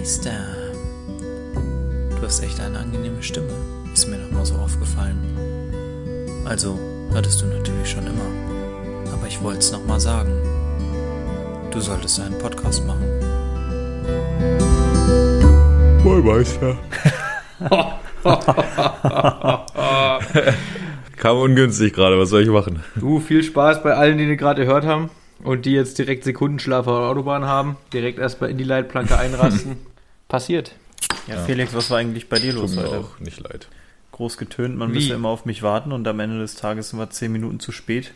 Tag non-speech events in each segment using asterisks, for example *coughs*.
Meister. Du hast echt eine angenehme Stimme. Ist mir noch mal so aufgefallen. Also, hattest du natürlich schon immer. Aber ich wollte es noch mal sagen. Du solltest einen Podcast machen. Moin Meister. *laughs* Kam ungünstig gerade, was soll ich machen? Du, viel Spaß bei allen, die den gerade gehört haben und die jetzt direkt Sekundenschlaf auf der Autobahn haben, direkt erstmal in die Leitplanke einrasten. *laughs* Passiert. Ja, Felix, was war eigentlich bei dir los Tut mir heute? auch nicht leid. Groß getönt, man Wie? müsse immer auf mich warten und am Ende des Tages sind wir zehn Minuten zu spät.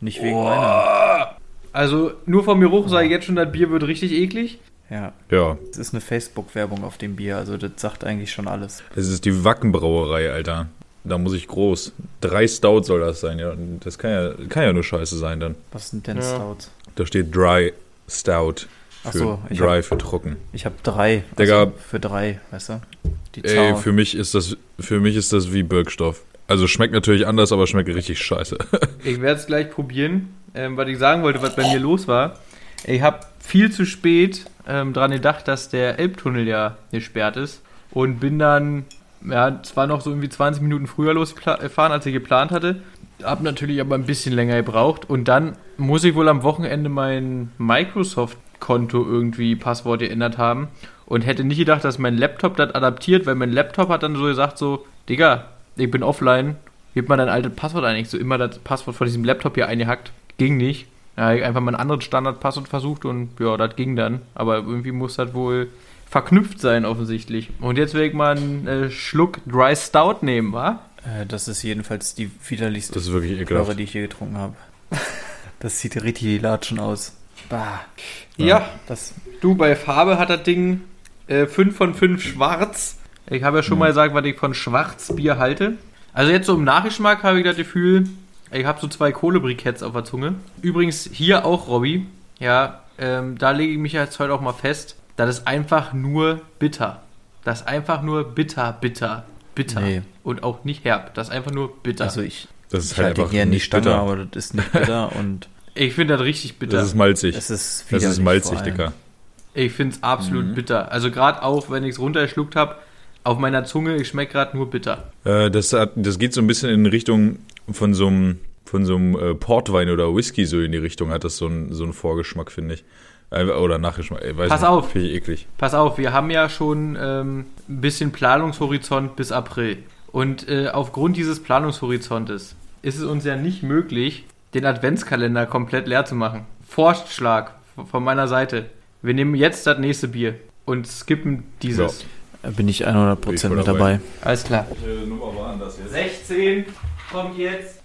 Nicht wegen meiner. Also, nur vom Geruch sage ich jetzt schon, das Bier wird richtig eklig. Ja, Ja, es ist eine Facebook-Werbung auf dem Bier, also das sagt eigentlich schon alles. es ist die Wackenbrauerei, Alter. Da muss ich groß. Drei Stout soll das sein, ja. Das kann ja, kann ja nur scheiße sein dann. Was sind denn Ja. Stouts? Da steht Dry Stout. Für Ach so, ich Dry für trocken. Ich habe drei. Digga. Also für drei, weißt du? Die Ey, für mich ist das, für mich ist das wie Birkstoff. Also schmeckt natürlich anders, aber schmeckt richtig scheiße. *laughs* Ich werde es gleich probieren. Ähm, was ich sagen wollte, was bei mir los war. Ich habe viel zu spät ähm, dran gedacht, dass der Elbtunnel ja gesperrt ist. Und bin dann, ja, zwar noch so irgendwie 20 Minuten früher losgefahren, als ich geplant hatte. Hab natürlich aber ein bisschen länger gebraucht. Und dann muss ich wohl am Wochenende mein Microsoft-Konto irgendwie Passwort geändert haben. Und hätte nicht gedacht, dass mein Laptop das adaptiert, weil mein Laptop hat dann so gesagt, so, Digga, ich bin offline, gib mal dein altes Passwort ein. Ich so immer das Passwort von diesem Laptop hier eingehackt. Ging nicht. Ja, einfach mal ein anderes Standardpasswort versucht und ja, das ging dann. Aber irgendwie muss das wohl verknüpft sein, offensichtlich. Und jetzt will ich mal einen äh, Schluck Dry Stout nehmen, wa? Äh, das ist jedenfalls die widerlichste Das ist wirklich Plörre, die ich je getrunken habe. *laughs* Das sieht richtig latschen aus. Bah. Ja. Das, Du, bei Farbe hat das Ding äh, 5 von 5 schwarz. Ich habe ja schon mal gesagt, was ich von Schwarzbier halte. Also jetzt so im Nachgeschmack habe ich das Gefühl, ich habe so zwei Kohlebriketts auf der Zunge. Übrigens hier auch, Robby. Ja, ähm, da lege ich mich jetzt heute auch mal fest. Das ist einfach nur bitter. Das ist einfach nur bitter, bitter, bitter. Nee. Und auch nicht herb. Das ist einfach nur bitter. also ich, Das ist ich halt halte einfach hier nicht nicht Stange, bitter. aber das ist nicht bitter *laughs* und ich finde das richtig bitter. Das ist malzig. es ist Das ist malzig. Dicker. Ich finde es absolut Mhm. bitter. Also gerade auch, wenn ich es runtergeschluckt habe, auf meiner Zunge, ich schmecke gerade nur bitter. Äh, das, hat, das geht so ein bisschen in Richtung von so einem von so einem äh, Portwein oder Whisky so in die Richtung hat das so einen so einen Vorgeschmack, finde ich. Äh, oder Nachgeschmack. Ich weiß Pass nicht, auf. Finde ich eklig. Pass auf, wir haben ja schon ähm, ein bisschen Planungshorizont bis April. Und äh, aufgrund dieses Planungshorizontes ist es uns ja nicht möglich, den Adventskalender komplett leer zu machen. Vorschlag von meiner Seite. Wir nehmen jetzt das nächste Bier und skippen dieses. Da bin ich 100% Bin ich mit dabei. dabei. Alles klar. Welche Nummer waren das jetzt? 16 kommt jetzt.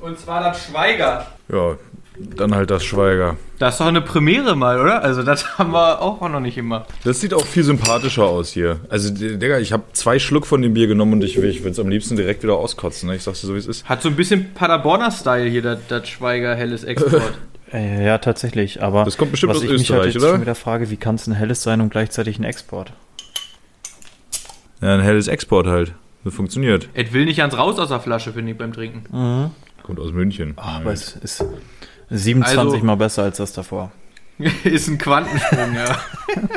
Und zwar das Schweiger. Ja, dann halt das Schweiger. Das ist doch eine Premiere mal, oder? Also das haben wir auch noch nicht gemacht. Das sieht auch viel sympathischer aus hier. Also, Digga, ich habe zwei Schluck von dem Bier genommen und ich, ich würde es am liebsten direkt wieder auskotzen. Ne? Ich sag's dir so, wie es ist. Hat so ein bisschen Paderborner-Style hier, das, das Schweiger helles Export. *laughs* Äh, ja, tatsächlich, aber Das kommt bestimmt was aus ich mich Österreich, halt jetzt oder? schon wieder frage, wie kann es ein helles sein und gleichzeitig ein Export? Ja, ein helles Export halt. Das funktioniert. Es will nicht ganz raus aus der Flasche, finde ich, beim Trinken. Kommt aus München. Ah, aber es ist 27 Also- mal besser als das davor. *laughs* ist ein Quantensprung, ja. *laughs*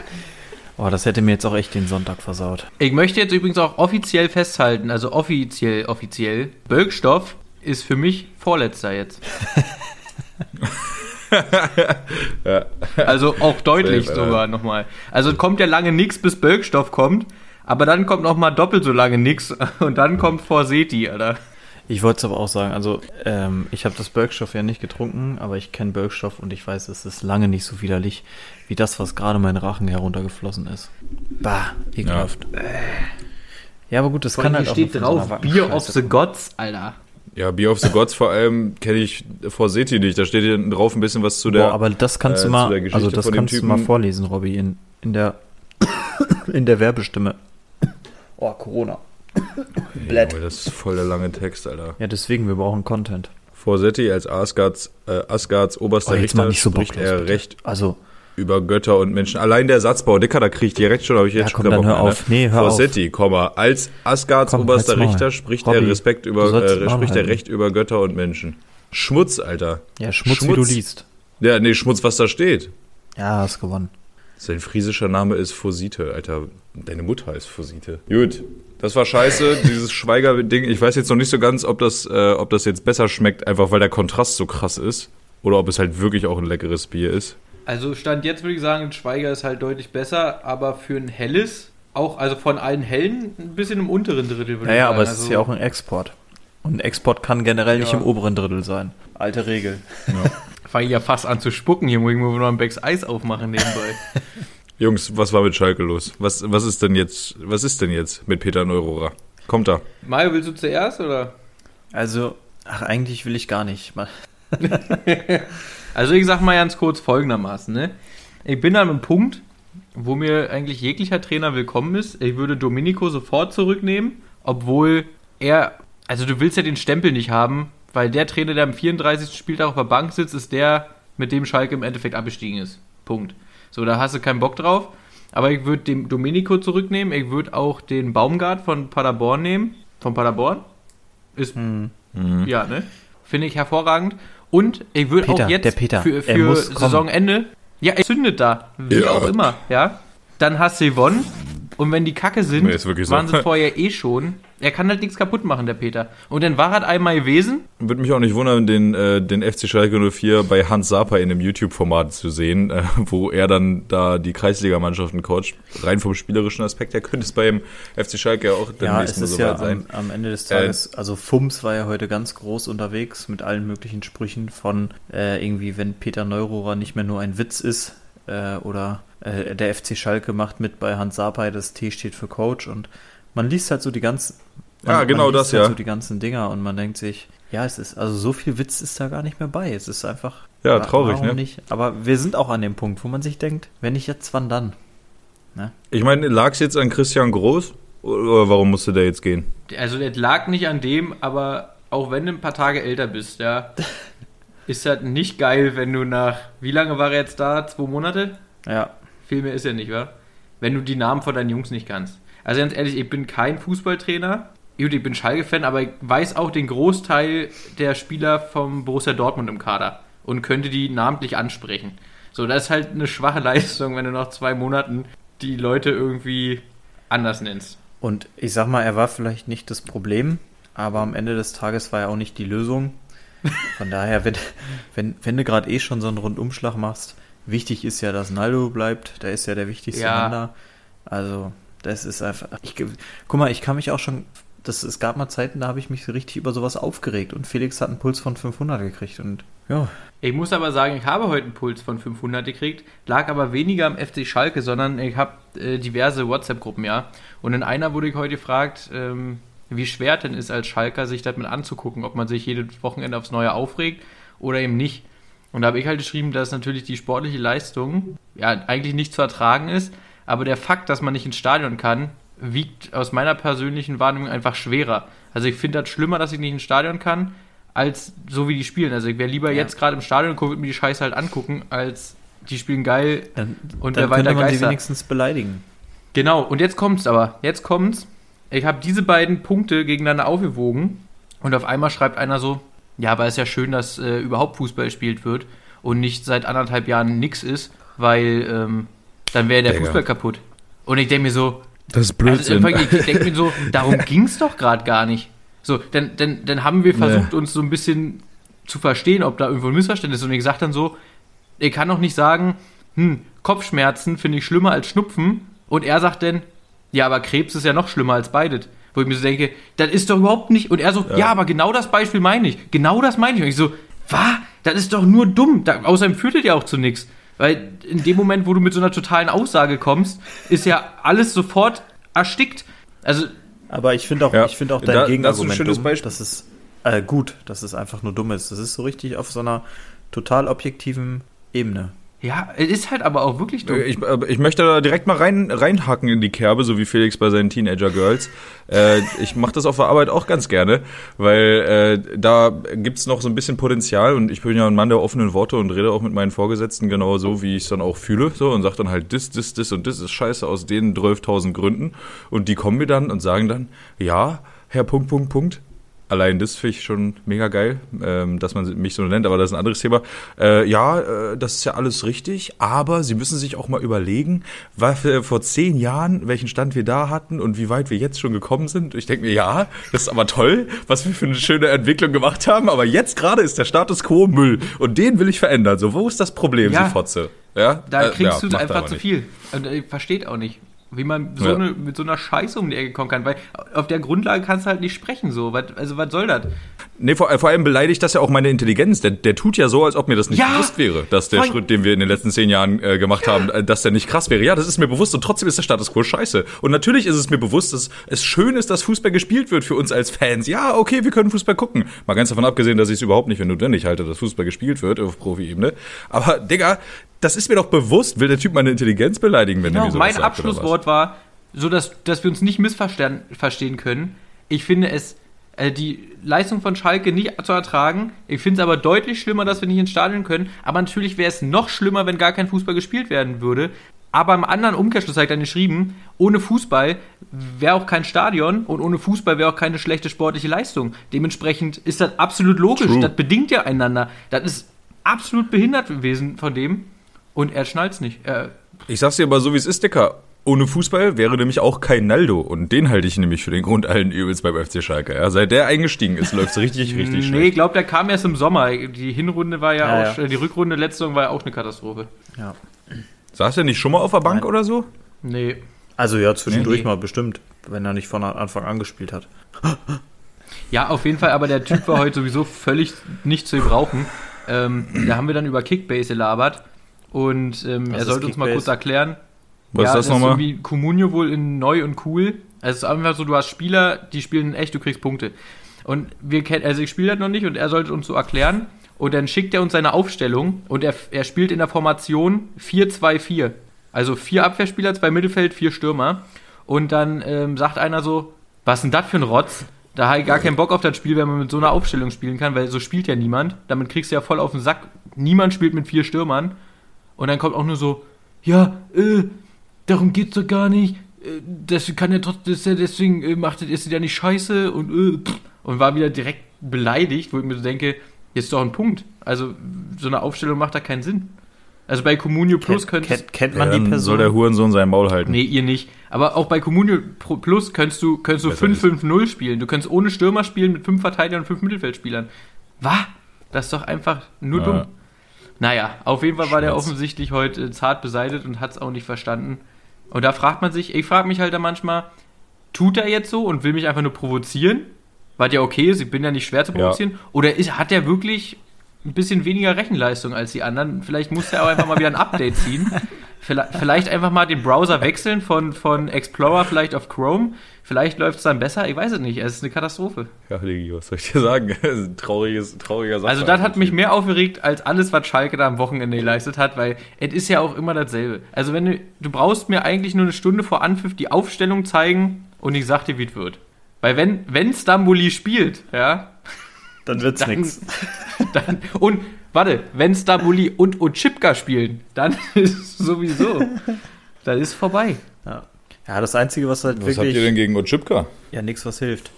Oh, das hätte mir jetzt auch echt den Sonntag versaut. Ich möchte jetzt übrigens auch offiziell festhalten, also offiziell, offiziell, Bölkstoff ist für mich Vorletzter jetzt. *laughs* Also auch deutlich Safe, sogar nochmal. Also es kommt ja lange nichts, bis Bölkstoff kommt, aber dann kommt nochmal doppelt so lange nichts und dann kommt Forseti, Alter. Ich wollte es aber auch sagen, also ähm, ich habe das Bölkstoff ja nicht getrunken, aber ich kenne Bölkstoff und ich weiß, es ist lange nicht so widerlich wie das, was gerade mein Rachen heruntergeflossen ist. Bah, ekelhaft. Ja, aber gut, das kann halt auch steht so drauf, einer Bier of the Gods, Alter. Ja, Beer of the Gods vor allem kenne ich vor Seti nicht. Da steht hier drauf ein bisschen was zu der. Boah, aber das kannst äh, du zu mal, also das kannst du mal Typen. vorlesen, Robby, in, in der *coughs* in der Werbestimme. Oh, Corona. Ey, Junge, das ist voll der lange Text, Alter. Ja, deswegen, wir brauchen Content. Vorsetti als Asgards, äh, Asgards oberster Oh, Richter nicht so spricht bocklos, er bitte. Recht Also, über Götter und Menschen. Allein der Satzbau, Dicker, da krieg ich direkt schon, habe ich jetzt Ja, schon komm, dann Bock hör auf. Nee, hör auf. Vorsetti, Komma, als Asgards Komm, oberster. Richter spricht er Respekt über, äh, spricht er. Recht über Götter und Menschen. Schmutz, Alter. ja, Schmutz, wie du liest. Ja, nee, Schmutz, was da steht. Ja, hast gewonnen. Sein friesischer Name ist Fosite, Alter. Deine Mutter ist Fosite. Gut, das war scheiße, dieses Schweiger-Ding. Ich weiß jetzt noch nicht so ganz, ob das, äh, ob das jetzt besser schmeckt, einfach weil der Kontrast so krass ist. Oder ob es halt wirklich auch ein leckeres Bier ist. Also Stand jetzt würde ich sagen, ein Schweiger ist halt deutlich besser, aber für ein helles, auch also von allen hellen, ein bisschen im unteren Drittel würde Naja, ich sagen. aber es also, ist ja auch ein Export. Und ein Export kann generell nicht Ja. im oberen Drittel sein. Alte Regel. *laughs* Fange ich ja fast an zu spucken, hier muss ich mir noch ein Becks Eis aufmachen nebenbei. *laughs* Jungs, was war mit Schalke los? Was, was ist denn jetzt, was ist denn jetzt mit Peter Neurohrer? Kommt da. Mario, willst du zuerst oder? Also, ach, eigentlich will ich gar nicht. *laughs* Also ich sag mal ganz kurz folgendermaßen, ne? Ich bin an einem Punkt, wo mir eigentlich jeglicher Trainer willkommen ist. Ich würde Domenico sofort zurücknehmen, obwohl er, also du willst ja den Stempel nicht haben, weil der Trainer, der am 34. Spieltag auf der Bank sitzt, ist der, mit dem Schalke im Endeffekt abgestiegen ist. Punkt. So, da hast du keinen Bock drauf. Aber ich würde den Domenico zurücknehmen. Ich würde auch den Baumgart von Paderborn nehmen. Von Paderborn. Ist Hm. ja, ne? Finde ich hervorragend. Und ich würde auch jetzt der Peter, für, für. Saisonende, ja, er zündet da, wie Ja. auch immer, ja. Dann hast du gewonnen. Und wenn die Kacke sind, Nee, ist wirklich so. waren sie vorher eh schon. Er kann halt nichts kaputt machen, der Peter. Und dann war er einmal gewesen. Würde mich auch nicht wundern, den, äh, den FC Schalke 04 bei Hans Sapa in einem YouTube-Format zu sehen, äh, wo er dann da die Kreisligamannschaften coacht. Rein vom spielerischen Aspekt her könnte es beim FC Schalke ja auch Ja, demnächst es ist so ja weit sein. am, am Ende des Tages, also Fums war ja heute ganz groß unterwegs mit allen möglichen Sprüchen von äh, irgendwie, wenn Peter Neururer nicht mehr nur ein Witz ist äh, oder äh, der FC Schalke macht mit bei Hans Sapai, das T steht für Coach und man liest halt so die ganzen man, Ja, genau man liest das, halt ja. so die ganzen Dinger und man denkt sich, ja, es ist, also so viel Witz ist da gar nicht mehr bei. Es ist einfach. Ja, wa- traurig, warum ne? Nicht? Aber wir sind auch an dem Punkt, wo man sich denkt, wenn nicht jetzt, wann dann? Ich meine, lag es jetzt an Christian Groß? Oder warum musste der jetzt gehen? Also, das lag nicht an dem, aber auch wenn du ein paar Tage älter bist, ja, *laughs* ist das nicht geil, wenn du nach, wie lange war er jetzt da? Zwei Monate? Ja, Viel mehr ist er nicht, wa? Wenn du die Namen von deinen Jungs nicht kannst. Also ganz ehrlich, ich bin kein Fußballtrainer. Gut, ich bin Schalke-Fan, aber ich weiß auch den Großteil der Spieler vom Borussia Dortmund im Kader und könnte die namentlich ansprechen. So, das ist halt eine schwache *laughs* Leistung, wenn du nach zwei Monaten die Leute irgendwie anders nennst. Und ich sag mal, er war vielleicht nicht das Problem, aber am Ende des Tages war er auch nicht die Lösung. Von daher, wenn, wenn, wenn du gerade eh schon so einen Rundumschlag machst, wichtig ist ja, dass Naldo bleibt. Der ist ja der wichtigste Ja. Mann da. Also, das ist einfach. Ich, guck mal, ich kann mich auch schon. Das, es gab mal Zeiten, da habe ich mich so richtig über sowas aufgeregt und Felix hat einen Puls von 500 gekriegt und ja, Ich muss aber sagen, ich habe heute einen Puls von 500 gekriegt, lag aber weniger am FC Schalke, sondern ich habe äh, diverse WhatsApp-Gruppen, ja. Und in einer wurde ich heute gefragt, ähm, wie schwer denn ist als Schalker, sich das mit anzugucken, ob man sich jedes Wochenende aufs Neue aufregt oder eben nicht. Und da habe ich halt geschrieben, dass natürlich die sportliche Leistung ja eigentlich nicht zu ertragen ist, aber der Fakt, dass man nicht ins Stadion kann, wiegt aus meiner persönlichen Wahrnehmung einfach schwerer. Also ich finde das schlimmer, dass ich nicht ins Stadion kann, als so wie die spielen. Also ich wäre lieber Ja. jetzt gerade im Stadion und würde mir die Scheiße halt angucken, als die spielen geil dann, und dann wer weiter könnte man sie Geister. wenigstens beleidigen. Genau, und jetzt kommt's aber. Jetzt kommt's. Ich habe diese beiden Punkte gegeneinander aufgewogen und auf einmal schreibt einer so, ja, aber es ist ja schön, dass äh, überhaupt Fußball gespielt wird und nicht seit anderthalb Jahren nix ist, weil ähm, dann wäre der Digga. Fußball kaputt. Und ich denke mir so, Das ist also einfach, ich denke mir so, *laughs* darum ging's doch gerade gar nicht. So, dann, dann, dann haben wir versucht, uns so ein bisschen zu verstehen, ob da irgendwo ein Missverständnis ist. Und ich sag dann so, ich kann doch nicht sagen, hm, Kopfschmerzen finde ich schlimmer als Schnupfen. Und er sagt dann, ja, aber Krebs ist ja noch schlimmer als beides. Wo ich mir so denke, das ist doch überhaupt nicht. Und er so, ja, aber genau das Beispiel meine ich. Genau das meine ich. Und ich so, was? Das ist doch nur dumm. Da, außerdem führt das ja auch zu nichts. Weil in dem Moment, wo du mit so einer totalen Aussage kommst, ist ja alles sofort erstickt. Also, Aber ich finde auch, Ja, ich finde auch da- dein das ist ein Gegenargument schönes dumm, Beispiel. dass es äh, gut, dass es einfach nur dumm ist. Das ist so richtig auf so einer total objektiven Ebene. Ja, es ist halt aber auch wirklich dumm. Ich, äh, ich möchte da direkt mal rein, reinhacken in die Kerbe, so wie Felix bei seinen Teenager-Girls. Äh, ich mache das auf der Arbeit auch ganz gerne, weil äh, da gibt's noch so ein bisschen Potenzial und ich bin ja ein Mann der offenen Worte und rede auch mit meinen Vorgesetzten genau so, wie ich es dann auch fühle so und sage dann halt, das, das, das und das ist scheiße aus den 12.000 Gründen und die kommen mir dann und sagen dann, ja, Herr Punkt, Punkt, Punkt, Allein das finde ich schon mega geil, ähm, dass man mich so nennt, aber das ist ein anderes Thema. Äh, ja, äh, das ist ja alles richtig, aber Sie müssen sich auch mal überlegen, was wir vor zehn Jahren, welchen Stand wir da hatten und wie weit wir jetzt schon gekommen sind. Ich denke mir, ja, das ist aber toll, was wir für eine schöne Entwicklung gemacht haben, aber jetzt gerade ist der Status quo Müll und den will ich verändern. So, wo ist das Problem, Ja. Sie Fotze? Ja, Da Äh, kriegst ja, du einfach zu viel. Und äh, versteht auch nicht, wie man so Ja. eine, mit so einer Scheiße um die Ecke kommen kann. Weil auf der Grundlage kannst du halt nicht sprechen. So. Was, also was soll das? Nee, vor, vor allem beleidigt das ja auch meine Intelligenz. Der, der tut ja so, als ob mir das nicht Ja! bewusst wäre, dass der Schritt, den wir in den letzten zehn Jahren äh, gemacht haben, äh, dass der nicht krass wäre. Ja, das ist mir bewusst und trotzdem ist der Status quo scheiße. Und natürlich ist es mir bewusst, dass es schön ist, dass Fußball gespielt wird für uns als Fans. Ja, okay, wir können Fußball gucken. Mal ganz davon abgesehen, dass ich es überhaupt nicht für notwendig halte, dass Fußball gespielt wird auf Profi-Ebene. Aber, Digga, das ist mir doch bewusst. Will der Typ meine Intelligenz beleidigen, wenn er Genau, mir sowas mein sagt, Abschlusswort war, so dass, dass wir uns nicht missverstehen verstehen können. Ich finde es, äh, die Leistung von Schalke nicht zu ertragen. Ich finde es aber deutlich schlimmer, dass wir nicht ins Stadion können. Aber natürlich wäre es noch schlimmer, wenn gar kein Fußball gespielt werden würde. Aber im anderen Umkehrschluss habe ich dann geschrieben, ohne Fußball wäre auch kein Stadion und ohne Fußball wäre auch keine schlechte sportliche Leistung. Dementsprechend ist das absolut logisch. True. Das bedingt ja einander. Das ist absolut behindert gewesen von dem. Und er schnallt's nicht. Er, Ich sag's dir aber so, wie es ist, Dicker. Ohne Fußball wäre nämlich auch kein Naldo. Und den halte ich nämlich für den Grund allen Übels beim FC Schalke. Ja, seit der eingestiegen ist, läuft's richtig, richtig *laughs* Nee, schlecht. ich glaube, der kam erst im Sommer. Die Hinrunde war ja, Ja, auch, ja. die Rückrunde letzte Saison war ja auch eine Katastrophe. Ja. Saß er nicht schon mal auf der Bank Nein. oder so? Nee. Also ja, zwischendurch Nee. mal bestimmt, wenn er nicht von Anfang an gespielt hat. *laughs* Ja, auf jeden Fall, aber der Typ war heute sowieso völlig nicht zu gebrauchen. Ähm, da haben wir dann über Kickbase gelabert und ähm, er sollte uns mal kurz erklären. Was ja, ist das nochmal? irgendwie Comunio wohl in neu und cool. Also es ist einfach so, du hast Spieler, die spielen echt, du kriegst Punkte. Und wir kennen, also ich spiele das noch nicht und er sollte uns so erklären. Und dann schickt er uns seine Aufstellung und er, er spielt in der Formation 4-2-4. Also vier Abwehrspieler, zwei Mittelfeld, vier Stürmer. Und dann ähm, sagt einer so, was ist denn das für ein Rotz? Da habe ich gar keinen Bock auf das Spiel, wenn man mit so einer Aufstellung spielen kann, weil so spielt ja niemand. Damit kriegst du ja voll auf den Sack. Niemand spielt mit vier Stürmern. Und dann kommt auch nur so, ja, äh, darum geht's doch gar nicht. Äh, Das kann ja trotzdem, ja deswegen äh, macht ist ja nicht scheiße und äh, und war wieder direkt beleidigt, wo ich mir so denke, jetzt ist doch ein Punkt. Also so eine Aufstellung macht da keinen Sinn. Also bei Communio Plus kennt, könntest kennt, kennt Ja, man die dann Person? soll der Hurensohn sein Maul halten. Nee, ihr nicht. Aber auch bei Communio Pro- Plus könntest du, könntest du Besser 5-5-0 spielen. Du könntest ohne Stürmer spielen mit fünf Verteidigern und fünf Mittelfeldspielern. Was? Das ist doch einfach nur Ja. dumm. Naja, auf jeden Fall war der Schmerz. offensichtlich heute zart beseitigt und hat es auch nicht verstanden. Und da fragt man sich, ich frage mich halt da manchmal, tut er jetzt so und will mich einfach nur provozieren? Was ja okay ist, ich bin ja nicht schwer zu Ja. provozieren. Oder ist, hat er wirklich ein bisschen weniger Rechenleistung als die anderen? Vielleicht muss er auch einfach mal wieder ein Update ziehen. *laughs* Vielleicht, vielleicht einfach mal den Browser wechseln von, von Explorer vielleicht auf Chrome. Vielleicht läuft es dann besser, ich weiß es nicht. Es ist eine Katastrophe. Ja, Digi, was soll ich dir sagen? *laughs* Das ist ein trauriges, trauriger Sache. Also das hat mich mehr aufgeregt als alles, was Schalke da am Wochenende geleistet hat, weil es ist ja auch immer dasselbe. Also wenn du, du brauchst mir eigentlich nur eine Stunde vor Anpfiff die Aufstellung zeigen und ich sag dir, wie es wird. Weil wenn, wenn Stamboli spielt, ja, Dann wird's dann, *laughs* und warte, wenn Stamboli und Ochipka spielen, dann *laughs* ist sowieso, *laughs* dann ist vorbei. Ja. ja, das Einzige, was halt Was habt wirklich... ihr denn gegen Otschipka? Ja, nix, was hilft.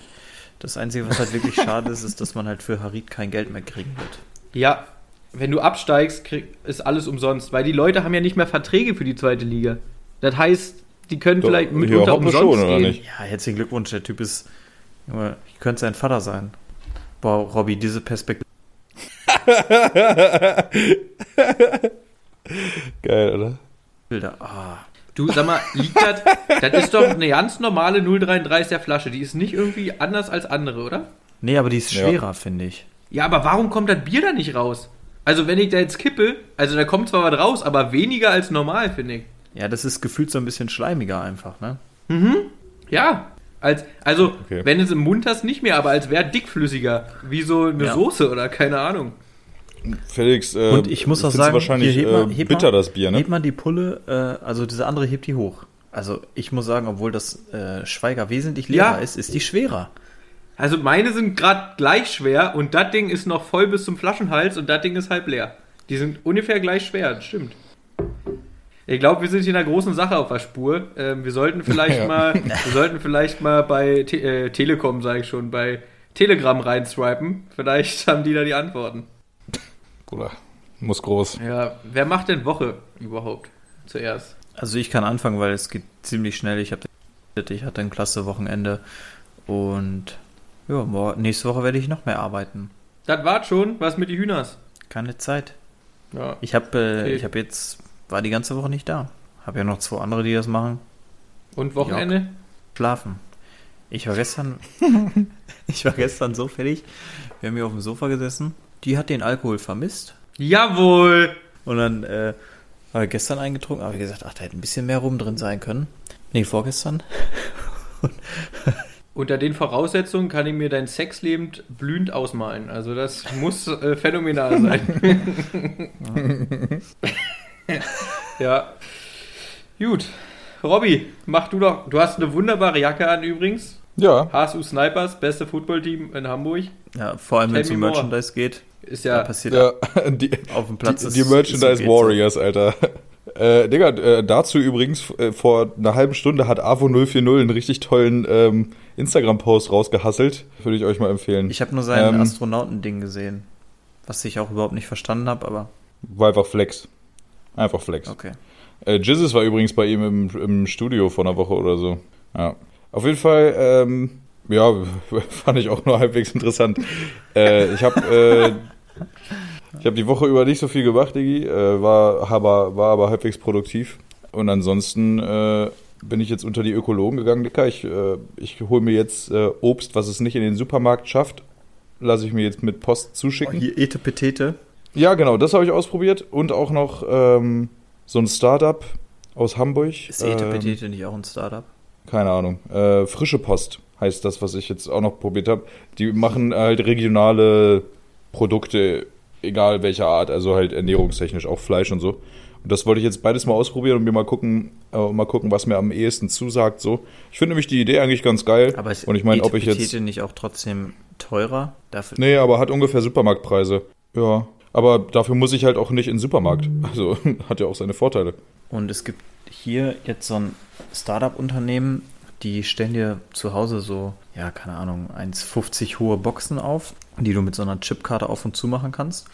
Das Einzige, was halt wirklich schade ist, ist, dass man halt für Harit kein Geld mehr kriegen wird. Ja, wenn du absteigst, krieg, ist alles umsonst, weil die Leute haben ja nicht mehr Verträge für die zweite Liga. Das heißt, die können Doch, vielleicht mitunter umsonst schon, oder gehen. nicht? Ja, herzlichen Glückwunsch, der Typ ist... Junge, ich könnte sein Vater sein. Boah, Robby, diese Perspektive... *laughs* Geil, oder? Bilder. Ah. Du, sag mal, liegt das? Das ist doch eine ganz normale 0,33er Flasche. Die ist nicht irgendwie anders als andere, oder? Nee, aber die ist Ja. schwerer, finde ich. Ja, aber warum kommt das Bier da nicht raus? Also, wenn ich da jetzt kippe, also da kommt zwar was raus, aber weniger als normal, finde ich. Ja, das ist gefühlt so ein bisschen schleimiger einfach, ne? Ja. Als, also, Okay. wenn es im Mund hast, nicht mehr, aber als wäre dickflüssiger. Wie so eine Ja. Soße oder keine Ahnung. Felix, äh, Und ich muss auch sagen, wahrscheinlich hier, mal- äh, bitter mal- das Bier, ne? Hebt man die Pulle, äh, also diese andere hebt die hoch. Also ich muss sagen, obwohl das äh, Schweiger wesentlich leerer Ja. ist, ist die schwerer. Also, meine sind gerade gleich schwer und das Ding ist noch voll bis zum Flaschenhals und das Ding ist halb leer. Die sind ungefähr gleich schwer, das stimmt. Ich glaube, wir sind hier in einer großen Sache auf der Spur. Ähm, wir sollten vielleicht *laughs* Ja. mal, wir sollten vielleicht mal bei Te äh, Telekom, sage ich schon, bei Telegram reinswipen. Vielleicht haben die da die Antworten. Bruder, muss groß. Ja, wer macht denn Woche überhaupt zuerst? Also ich kann anfangen, weil es geht ziemlich schnell. Ich habe ich hatte ein klasse Wochenende und ja, nächste Woche werde ich noch mehr arbeiten. Das war's schon. Was mit die Hühners? Keine Zeit. Ja. Ich habe äh, Okay. ich habe jetzt war die ganze Woche nicht da. Habe ja noch zwei andere, die das machen. Und Wochenende? Schlafen. Ich war gestern *laughs* *laughs* ich war gestern so fertig. Wir haben hier auf dem Sofa gesessen. Die hat den Alkohol vermisst Jawohl! und dann äh, habe ich gestern eingetrunken, aber wie gesagt, ach, da hätte ein bisschen mehr rum drin sein können. Nee, vorgestern. *laughs* Unter den Voraussetzungen kann ich mir dein Sexleben blühend ausmalen. Also das muss äh, phänomenal sein. *laughs* ja. Gut. Robby, mach du doch. Du hast eine wunderbare Jacke an übrigens. Ja, HSU Snipers, beste Footballteam in Hamburg. Ja, vor allem wenn es um. Merchandise geht. Ist ja. passiert ja *laughs* die, auf dem Platz die, ist- die Merchandise so Warriors, Alter. *laughs* Äh, Digga, äh, dazu übrigens, äh, vor einer halben Stunde hat AVO040 einen richtig tollen ähm, Instagram-Post rausgehasselt. Würde ich euch mal empfehlen. Ich habe nur sein Ähm, Astronautending gesehen, was ich auch überhaupt nicht verstanden habe, aber War einfach Flex. Einfach Flex. okay. Äh, Jizzes war übrigens bei ihm im, im Studio vor einer Woche oder so. Ja. Auf jeden Fall, ähm, ja, *laughs* fand ich auch nur halbwegs interessant. äh, ich habe äh, ich hab die Woche über nicht so viel gemacht, Digi. Äh, war, aber, war aber halbwegs produktiv. Und ansonsten äh, bin ich jetzt unter die Ökologen gegangen, Dicker. Ich, äh, ich hole mir jetzt äh, Obst, was es nicht in den Supermarkt schafft. Lasse ich mir jetzt mit Post zuschicken. hier Etepetete. Ja, genau, das habe ich ausprobiert. Und auch noch ähm, so ein Startup aus Hamburg. Ist ähm, Etepetete nicht auch ein Startup? keine Ahnung. Äh, frische Post heißt das, was ich jetzt auch noch probiert habe. Die machen halt regionale Produkte, egal welcher Art, also halt ernährungstechnisch, auch Fleisch und so. Und das wollte ich jetzt beides mal ausprobieren und mir mal gucken, äh, mal gucken, was mir am ehesten zusagt. So, ich finde nämlich die Idee eigentlich ganz geil. Aber ist und ich meine, ob ich jetzt nicht auch trotzdem teurer? Dafür, Nee, aber hat ungefähr Supermarktpreise. Ja. Aber dafür muss ich halt auch nicht in den Supermarkt. Also *laughs* hat ja auch seine Vorteile. Und es gibt hier jetzt so ein Startup-Unternehmen, die stellen dir zu Hause so, ja, keine Ahnung, 1,50 hohe Boxen auf, die du mit so einer Chipkarte auf und zu machen kannst.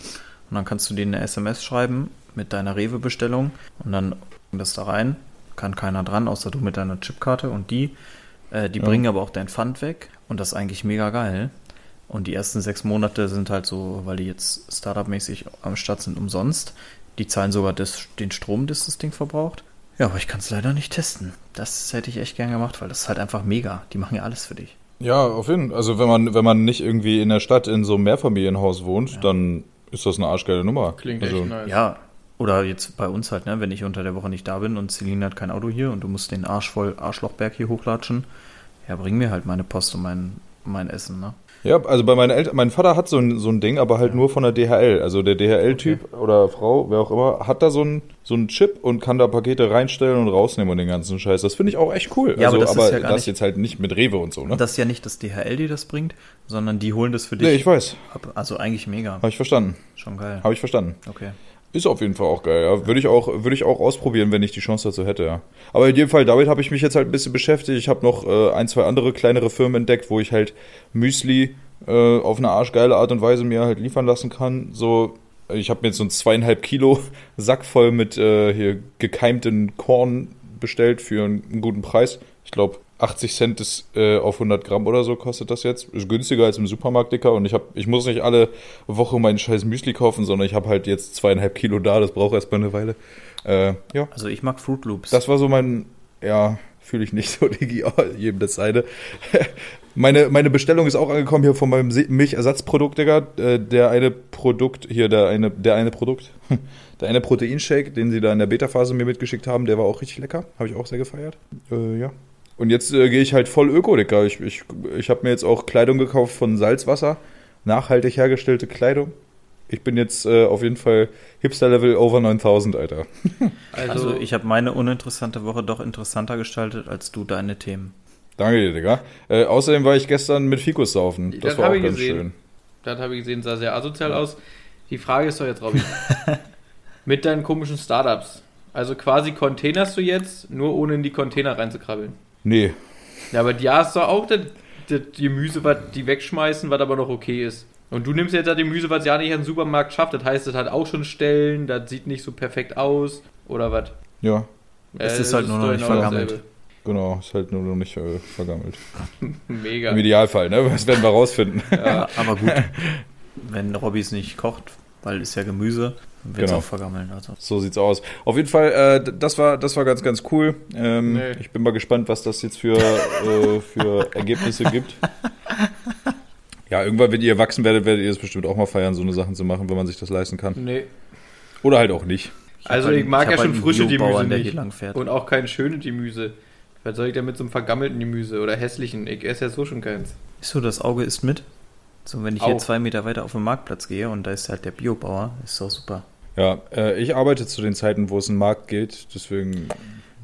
Und dann kannst du denen eine SMS schreiben mit deiner Rewe-Bestellung und dann das da rein. Kann keiner dran, außer du mit deiner Chipkarte und die. Äh, die Ja. bringen aber auch dein Pfand weg und das ist eigentlich mega geil. Und die ersten sechs Monate sind halt so, weil die jetzt Startup-mäßig am Start sind, umsonst. Die zahlen sogar das, den Strom, das das Ding verbraucht. Ja, aber ich kann es leider nicht testen. Das hätte ich echt gern gemacht, weil das ist halt einfach mega. Die machen ja alles für dich. Ja, auf jeden Fall. Also wenn man, wenn man nicht irgendwie in der Stadt in so einem Mehrfamilienhaus wohnt, Ja. dann ist das eine arschgeile Nummer. Klingt also, echt nice. Ja, oder jetzt bei uns halt, ne, wenn ich unter der Woche nicht da bin und Celine hat kein Auto hier und du musst den Arsch voll Arschlochberg hier hochlatschen, ja, bring mir halt meine Post und mein, mein Essen, ne? Ja, also bei meinen Eltern, mein Vater hat so ein, so ein Ding, aber halt Ja. nur von der DHL. Also der DHL-Typ oder Frau, wer auch immer, hat da so ein, so ein Chip und kann da Pakete reinstellen und rausnehmen und den ganzen Scheiß. Das finde ich auch echt cool. Ja, also, aber das ist ja das nicht- jetzt halt nicht mit Rewe und so, ne? Das ist ja nicht das DHL, die das bringt, sondern die holen das für dich Nee, ich weiß. ab. Also eigentlich mega. Habe ich verstanden. Schon geil. Habe ich verstanden. Okay. Ist auf jeden Fall auch geil, ja. Würde ich auch, würde ich auch ausprobieren, wenn ich die Chance dazu hätte, ja. Aber in jedem Fall, damit habe ich mich jetzt halt ein bisschen beschäftigt. Ich habe noch äh, ein, zwei andere kleinere Firmen entdeckt, wo ich halt Müsli äh, auf eine arschgeile Art und Weise mir halt liefern lassen kann. So, ich habe mir jetzt so einen zweieinhalb Kilo Sack voll mit äh, hier gekeimten Korn bestellt für einen, einen guten Preis. Ich glaube, 80 Cent ist, äh, auf 100 Gramm oder so kostet das jetzt. Ist günstiger als im Supermarkt, Dicker. Und ich, hab, ich muss nicht alle Woche meinen scheiß Müsli kaufen, sondern ich habe halt jetzt zweieinhalb Kilo da. Das braucht erstmal eine Weile. Äh, ja, Also ich mag Fruit Loops. das war so mein, ja, fühle ich nicht so, *laughs* Digi, aber jedem das seine. *laughs* meine, meine Bestellung ist auch angekommen hier von meinem Milchersatzprodukt, Digga. Äh, Der eine Produkt, hier, der eine, der eine Produkt, *laughs* der eine Proteinshake, den sie da in der Beta-Phase mir mitgeschickt haben, der war auch richtig lecker. Habe ich auch sehr gefeiert. Äh, ja. Und jetzt äh, gehe ich halt voll Öko, Digga. Ich, ich, ich habe mir jetzt auch Kleidung gekauft von Salzwasser. Nachhaltig hergestellte Kleidung. Ich bin jetzt äh, auf jeden Fall Hipster-Level over 9000, Alter. *laughs* Also, Also ich habe meine uninteressante Woche doch interessanter gestaltet als du deine Themen. Danke dir, Digga. Äh, außerdem war ich gestern mit Fikus saufen. Das, Das war auch ich ganz gesehen. schön. das habe ich gesehen, sah sehr asozial aus. Die Frage ist doch jetzt, Robby. *laughs* Mit deinen komischen Startups. Also quasi containerst du jetzt, nur ohne in die Container reinzukrabbeln. Nee. Ja, aber die hast du auch das das Gemüse, was die wegschmeißen, was aber noch okay ist. Und du nimmst jetzt das Gemüse, was ja nicht an den Supermarkt schafft. Das heißt, das hat auch schon Stellen, das sieht nicht so perfekt aus. Oder was? Ja, Es ist halt nur noch doch nicht genau vergammelt. dasselbe. genau. Ist halt nur noch nicht äh, vergammelt. *laughs* Mega. Im Idealfall, ne? Das werden wir rausfinden. Ja, aber gut. *laughs* Wenn Robby es nicht kocht, weil ist ja Gemüse, wird es Genau. auch vergammeln. Also. So sieht's aus. Auf jeden Fall, äh, das war, das war ganz, ganz cool. Ähm, Nee. Ich bin mal gespannt, was das jetzt für, äh, für *laughs* Ergebnisse gibt. Ja, irgendwann, wenn ihr erwachsen werdet, werdet ihr es bestimmt auch mal feiern, so eine Sachen zu machen, wenn man sich das leisten kann. Nee. Oder halt auch nicht. Also hab ich mag hab ja schon frische Gemüse der nicht. hier lang fährt. Und auch kein schönes Gemüse. Was soll ich denn mit so einem vergammelten Gemüse oder hässlichen? Ich esse ja so schon keins. Ist so, das Auge ist mit. So, wenn ich hier Auch. zwei Meter weiter auf den Marktplatz gehe und da ist halt der Biobauer, ist doch super. Ja, äh, ich arbeite zu den Zeiten, wo es einen Markt geht, deswegen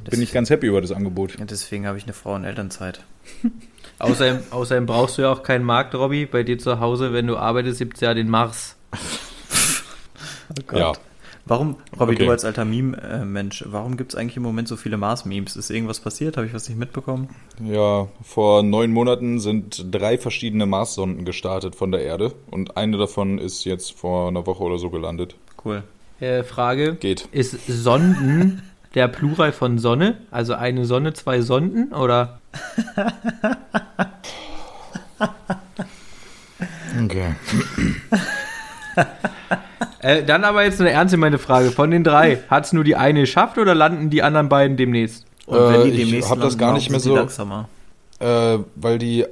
bin ich ganz happy über das Angebot. Und deswegen habe ich eine Frau in Elternzeit. *laughs* Außerdem, außerdem brauchst du ja auch keinen Markt, Robby. Bei dir zu Hause, wenn du arbeitest, gibt's ja den Mars. *laughs* Oh Ja. Warum, Robby, Okay. du als alter Meme-Mensch, warum gibt es eigentlich im Moment so viele Mars-Memes? Ist irgendwas passiert? Habe ich was nicht mitbekommen? Ja, vor neun Monaten sind drei verschiedene Marssonden gestartet von der Erde und eine davon ist jetzt vor einer Woche oder so gelandet. Cool. Äh, Frage: Geht. Ist Sonden *laughs* der Plural von Sonne? Also eine Sonne, zwei Sonden? Oder? Okay. Äh, dann aber jetzt eine ernst gemeinte Frage. Von den drei, hat's nur die eine geschafft oder landen die anderen beiden demnächst? Und wenn Äh, die ich demnächst hab das landen, gar warum nicht mehr so-? Äh, weil die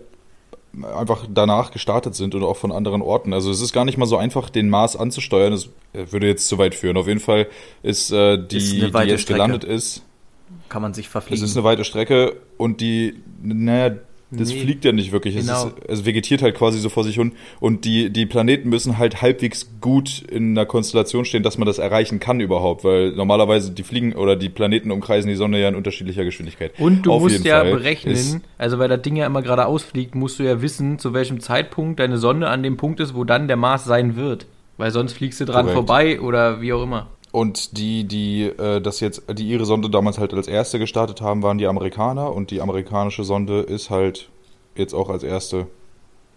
einfach danach gestartet sind und auch von anderen Orten. Also es ist gar nicht mal so einfach, den Mars anzusteuern. Das äh, würde jetzt zu weit führen. Auf jeden Fall ist äh, die, Ist die jetzt Strecke. gelandet ist, Kann man sich es verfliegen. ist eine weite Strecke und die, naja, das Nee. fliegt ja nicht wirklich. Genau. Es, ist, es vegetiert halt quasi so vor sich hin. Und die, die Planeten müssen halt halbwegs gut in einer Konstellation stehen, dass man das erreichen kann überhaupt. Weil normalerweise die fliegen oder die Planeten umkreisen die Sonne ja in unterschiedlicher Geschwindigkeit. Und du Auf musst ja Fall berechnen, ist- also weil das Ding ja immer geradeaus fliegt, musst du ja wissen, zu welchem Zeitpunkt deine Sonne an dem Punkt ist, wo dann der Mars sein wird. Weil sonst fliegst du dran Korrekt. vorbei oder wie auch immer. Und die, die äh, das jetzt, die ihre Sonde damals halt als erste gestartet haben, waren die Amerikaner und die amerikanische Sonde ist halt jetzt auch als erste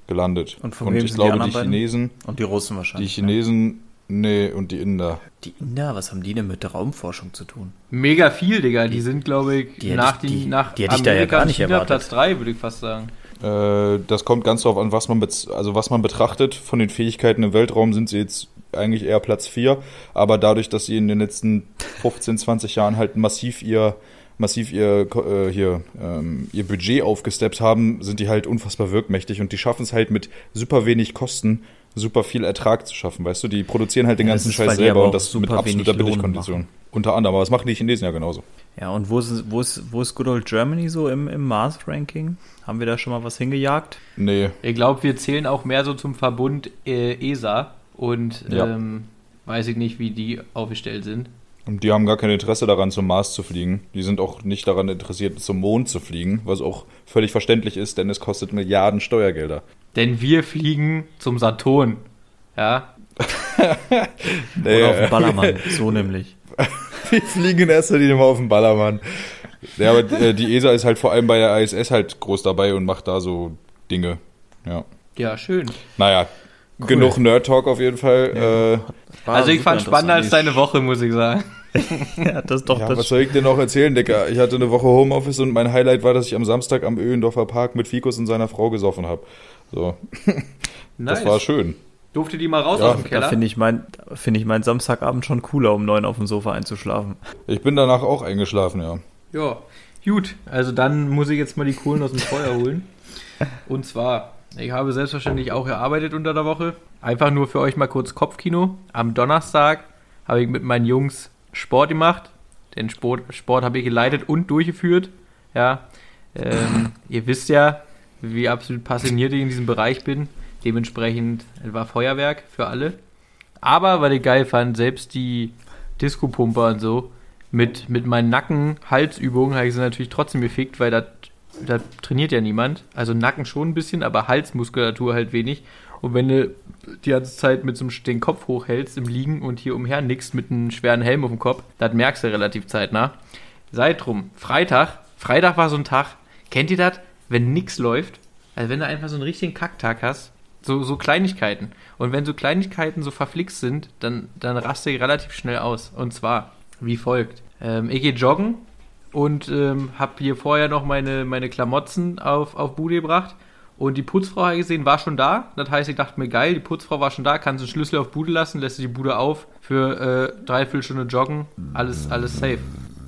gelandet. Und von wem ich sind die glaube, die, anderen beiden? Chinesen, Und die Russen die wahrscheinlich. Chinesen, nee, und die Inder. Die Inder, was haben die denn mit der Raumforschung zu tun? Mega viel, Digga. Die sind, glaube ich, die nach, ich- die- nach die hätte ich da ja gar und nicht China erwartet. Platz 3, würde ich fast sagen. Äh, das kommt ganz darauf an, was man, also was man betrachtet. Von den Fähigkeiten im Weltraum sind sie jetzt eigentlich eher Platz 4. Aber dadurch, dass sie in den letzten 15, 20 Jahren halt massiv ihr massiv ihr äh, hier ähm, ihr Budget aufgesteppt haben, sind die halt unfassbar wirkmächtig und die schaffen es halt mit super wenig Kosten super viel Ertrag zu schaffen, weißt du? Die produzieren halt den ganzen Scheiß selber aber und das mit absoluter Billigkondition. Unter anderem, aber das machen die Chinesen ja genauso. Ja, und wo ist, wo ist, wo ist Good Old Germany so im, im Mars-Ranking? Haben wir da schon mal was hingejagt? Nee, Ich glaube, wir zählen auch mehr so zum Verbund äh, ESA und Ja. ähm, weiß ich nicht, wie die aufgestellt sind. Und die haben gar kein Interesse daran, zum Mars zu fliegen. Die sind auch nicht daran interessiert, zum Mond zu fliegen, was auch völlig verständlich ist, denn es kostet Milliarden Steuergelder. Denn wir fliegen zum Saturn. Ja, *laughs* Oder auf dem Ballermann, so nämlich. *laughs* Wir fliegen in erster Linie mal auf den Ballermann. Ja, aber äh, die ESA ist halt vor allem bei der ISS halt groß dabei und macht da so Dinge. Ja. ja, schön. Naja, genug Nerd-Talk auf jeden Fall. War also ich fand spannender als deine Woche, muss ich sagen. *laughs* Ja, das ist doch Äh, ja, das. was soll ich denn noch erzählen, Dicker? Ich hatte eine Woche Homeoffice und mein Highlight war, dass ich am Samstag am Öhendorfer Park mit Fikus und seiner Frau gesoffen habe. So, *laughs* das war schön. Durfte die mal raus Ja, aus dem da Keller? finde ich, mein, finde ich meinen Samstagabend schon cooler, um neun auf dem Sofa einzuschlafen. Ich bin danach auch eingeschlafen, ja. Ja, gut. Also dann muss ich jetzt mal die Kohlen aus dem Feuer holen. *laughs* Und zwar, ich habe selbstverständlich auch gearbeitet unter der Woche. Einfach nur für euch mal kurz Kopfkino. Am Donnerstag habe ich mit meinen Jungs Sport gemacht. Den Sport, Sport habe ich geleitet und durchgeführt. Ja, ähm, *clears throat* ihr wisst ja, wie absolut passioniert ich in diesem Bereich bin. Dementsprechend war Feuerwerk für alle. Aber, weil ich geil fand, selbst die Disco-Pumper und so, mit, mit meinen Nacken-Halsübungen habe ich sie natürlich trotzdem gefickt, weil da da trainiert ja niemand. Also Nacken schon ein bisschen, aber Halsmuskulatur halt wenig. Und wenn du die ganze Zeit mit so einem, den Kopf hochhältst im Liegen und hier umher nickst mit einem schweren Helm auf dem Kopf, das merkst du relativ zeitnah. Sei drum. Freitag, Freitag war so ein Tag, kennt ihr das, wenn nix läuft? Also wenn du einfach so einen richtigen Kacktag hast, so, so Kleinigkeiten. Und wenn so Kleinigkeiten so verflixt sind, dann, dann raste ich relativ schnell aus. Und zwar wie folgt. Ähm, ich gehe joggen und ähm, habe hier vorher noch meine, meine Klamotten auf, auf Bude gebracht. Und die Putzfrau habe ich gesehen, war schon da. Das heißt, ich dachte mir, geil, die Putzfrau war schon da, kannst du den Schlüssel auf Bude lassen, lässt die Bude auf für äh, dreiviertel Stunde joggen, alles, alles safe.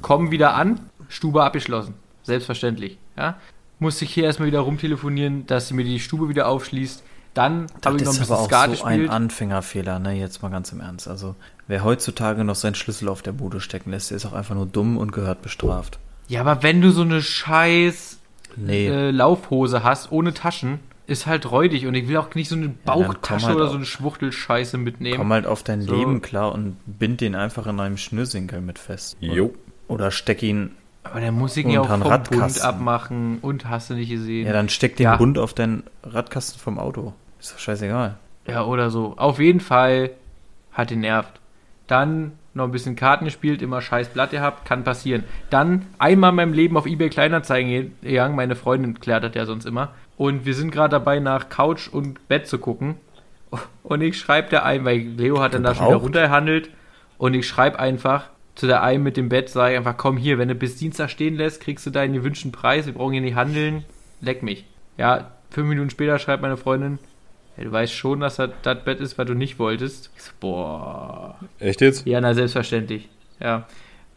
Kommen wieder an, Stube abgeschlossen. Selbstverständlich. Ja? Musste ich hier erstmal wieder rumtelefonieren, dass sie mir die Stube wieder aufschließt. Dann habe ich noch ein bisschen aber auch Skat so ein gespielt. Anfängerfehler, ne? Jetzt mal ganz im Ernst. Also, wer heutzutage noch seinen Schlüssel auf der Bude stecken lässt, der ist auch einfach nur dumm und gehört bestraft. Ja, aber wenn du so eine scheiß Nee. äh, Laufhose hast, ohne Taschen, ist halt räudig. Und ich will auch nicht so eine Bauchtasche halt oder so eine Schwuchtelscheiße mitnehmen. Komm halt auf dein So. Leben klar und bind den einfach in einem Schnürsenkel mit fest. Jo. Oder steck ihn, aber der muss ich ja auch vom Bund Radkasten. abmachen und hast du nicht gesehen. ja, dann steck den Ja. Bund auf deinen Radkasten vom Auto. Ist doch scheißegal. Ja, oder so. Auf jeden Fall hat ihn nervt. Dann noch ein bisschen Karten gespielt, immer scheiß Blatt gehabt, kann passieren. Dann einmal in meinem Leben auf eBay Kleinanzeigen gegangen, meine Freundin klärt das ja sonst immer. Und wir sind gerade dabei, nach Couch und Bett zu gucken. Und ich schreibe der einen, weil Leo hat dann da schon wieder runtergehandelt. Und ich schreibe einfach zu der einen mit dem Bett, sage ich einfach, komm hier, wenn du bis Dienstag stehen lässt, kriegst du deinen gewünschten Preis, wir brauchen hier nicht handeln, leck mich. Ja, fünf Minuten später schreibt meine Freundin, ja, du weißt schon, dass das das Bett ist, was du nicht wolltest. Boah. Echt jetzt? Ja, na, selbstverständlich. Ja.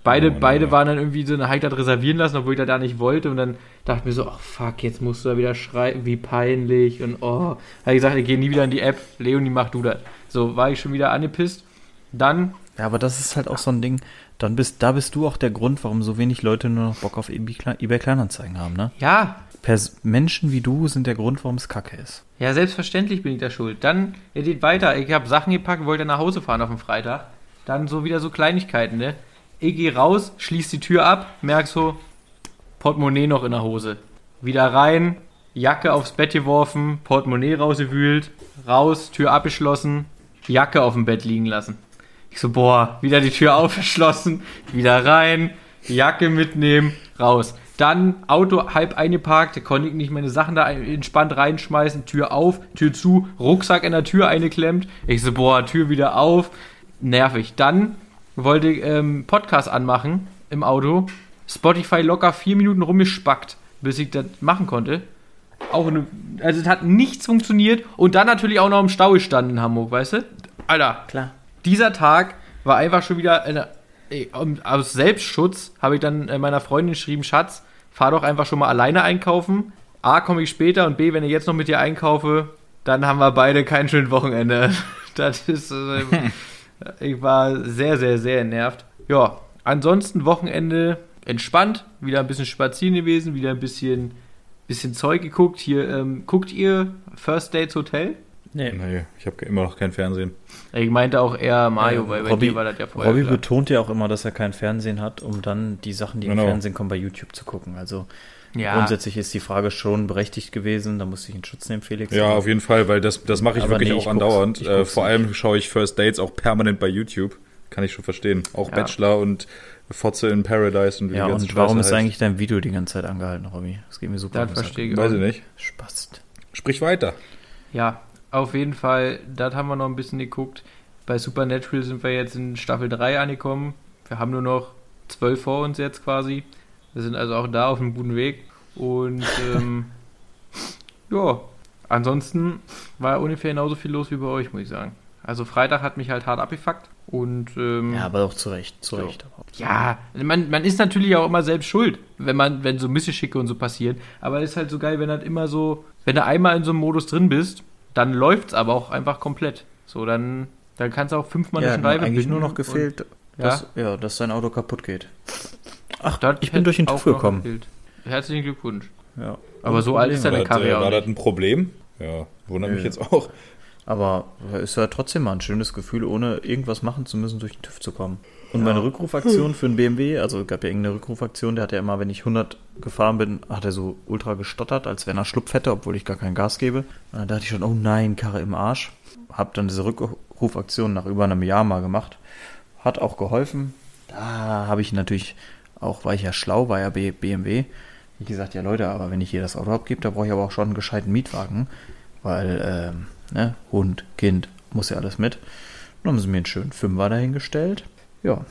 Beide, Oh, beide waren dann irgendwie so eine das reservieren lassen, obwohl ich das da nicht wollte. Und dann dachte ich mir so, ach fuck, jetzt musst du da wieder schreiben, wie peinlich. Und oh, habe ich gesagt, ich gehe nie wieder in die App. Leonie, mach du das. So, war ich schon wieder angepisst. Dann, Ja, aber das ist halt auch so ein Ding. Dann bist, da bist du auch der Grund, warum so wenig Leute nur noch Bock auf eBay Kleinanzeigen haben, ne? ja, Pers Menschen wie du sind der Grund, warum es kacke ist. Ja, selbstverständlich bin ich da schuld. Dann, er geht weiter. Ich habe Sachen gepackt, wollte nach Hause fahren auf dem Freitag. Dann so wieder so Kleinigkeiten, ne? Ich gehe raus, schließ die Tür ab, merk so, Portemonnaie noch in der Hose. Wieder rein, Jacke aufs Bett geworfen, Portemonnaie rausgewühlt, raus, Tür abgeschlossen, Jacke auf dem Bett liegen lassen. Ich so, boah, wieder die Tür *laughs* aufgeschlossen, wieder rein, Jacke mitnehmen, raus. Dann Auto halb eingeparkt, da konnte ich nicht meine Sachen da entspannt reinschmeißen, Tür auf, Tür zu, Rucksack in der Tür eingeklemmt. Ich so, boah, Tür wieder auf, nervig. Dann wollte ich ähm, Podcast anmachen im Auto, Spotify locker vier Minuten rumgespackt, bis ich das machen konnte. Auch eine, also es hat nichts funktioniert und dann natürlich auch noch im Stau gestanden in Hamburg, weißt du? Alter, Klar. dieser Tag war einfach schon wieder eine, ey, aus Selbstschutz habe ich dann äh, meiner Freundin geschrieben, Schatz, fahr doch einfach schon mal alleine einkaufen. A, komme ich später und B, wenn ich jetzt noch mit dir einkaufe, dann haben wir beide kein schönes Wochenende. *laughs* Das ist, äh, ich war sehr, sehr, sehr nervt. Ja, ansonsten Wochenende entspannt, wieder ein bisschen spazieren gewesen, wieder ein bisschen, bisschen Zeug geguckt. Hier, ähm, guckt ihr First Dates Hotel? Nee. Nee, ich habe immer noch kein Fernsehen. Ich meinte auch eher Mario, weil bei Robby, dir war das ja vorher Robby klar. betont ja auch immer, dass er kein Fernsehen hat, um dann die Sachen, die Genau. im Fernsehen kommen, bei YouTube zu gucken. Also Ja. grundsätzlich ist die Frage schon berechtigt gewesen. Da musste ich in Schutz nehmen, Felix. Ja, auf jeden Fall, weil das, das mache ich Aber wirklich nee, auch ich guck's- andauernd. Äh, vor nicht. allem schaue ich First Dates auch permanent bei YouTube. Kann ich schon verstehen. Auch Ja. Bachelor und Fotze in Paradise und wie Ja, die ganze und warum Scheiße ist heißt. eigentlich dein Video die ganze Zeit angehalten, Robby? Das geht mir super. Das verstehe ich Weiß auch. ich nicht. Spast. Sprich weiter. Ja, auf jeden Fall, das haben wir noch ein bisschen geguckt. Bei Supernatural sind wir jetzt in Staffel 3 angekommen. Wir haben nur noch zwölf vor uns jetzt quasi. Wir sind also auch da auf einem guten Weg. Und *laughs* ähm, ja, ansonsten war ungefähr genauso viel los wie bei euch, muss ich sagen. Also Freitag hat mich halt hart abgefuckt. Und ähm, Ja, aber auch zu Recht. Zu So. Recht. Ja, man, man ist natürlich auch immer selbst schuld, wenn man, wenn so Misseschicke und so passieren. Aber es ist halt so geil, wenn halt immer so, wenn du einmal in so einem Modus drin bist, dann läuft's aber auch einfach komplett. So, dann, dann kannst du auch fünfmal Ja, eine hat Schleife eigentlich nur noch gefehlt, und- dass, ja. dass dein Auto kaputt geht. Ach, Das ich bin durch den TÜV gekommen. gefehlt. Herzlichen Glückwunsch. Ja. Aber so alt ist War deine äh, ja auch war das ein Problem? Ja, wundert mich Nö. jetzt auch. Aber ist ja trotzdem mal ein schönes Gefühl, ohne irgendwas machen zu müssen, durch den TÜV zu kommen. Und meine Rückrufaktion für einen BMW, also es gab ja irgendeine Rückrufaktion, der hat ja immer, wenn ich 100 gefahren bin, hat er so ultra gestottert, als wenn er Schlupf hätte, obwohl ich gar kein Gas gebe. Und dann dachte ich schon, oh nein, Karre im Arsch. Hab dann diese Rückrufaktion nach über einem Jahr mal gemacht. Hat auch geholfen. Da habe ich natürlich auch, war ich ja schlau, war ja BMW. Wie gesagt, ja Leute, aber wenn ich hier das Auto abgebe, da brauche ich aber auch schon einen gescheiten Mietwagen, weil ähm, ne, Hund, Kind, muss ja alles mit. Dann haben sie mir einen schönen Fünfer dahingestellt. Ja,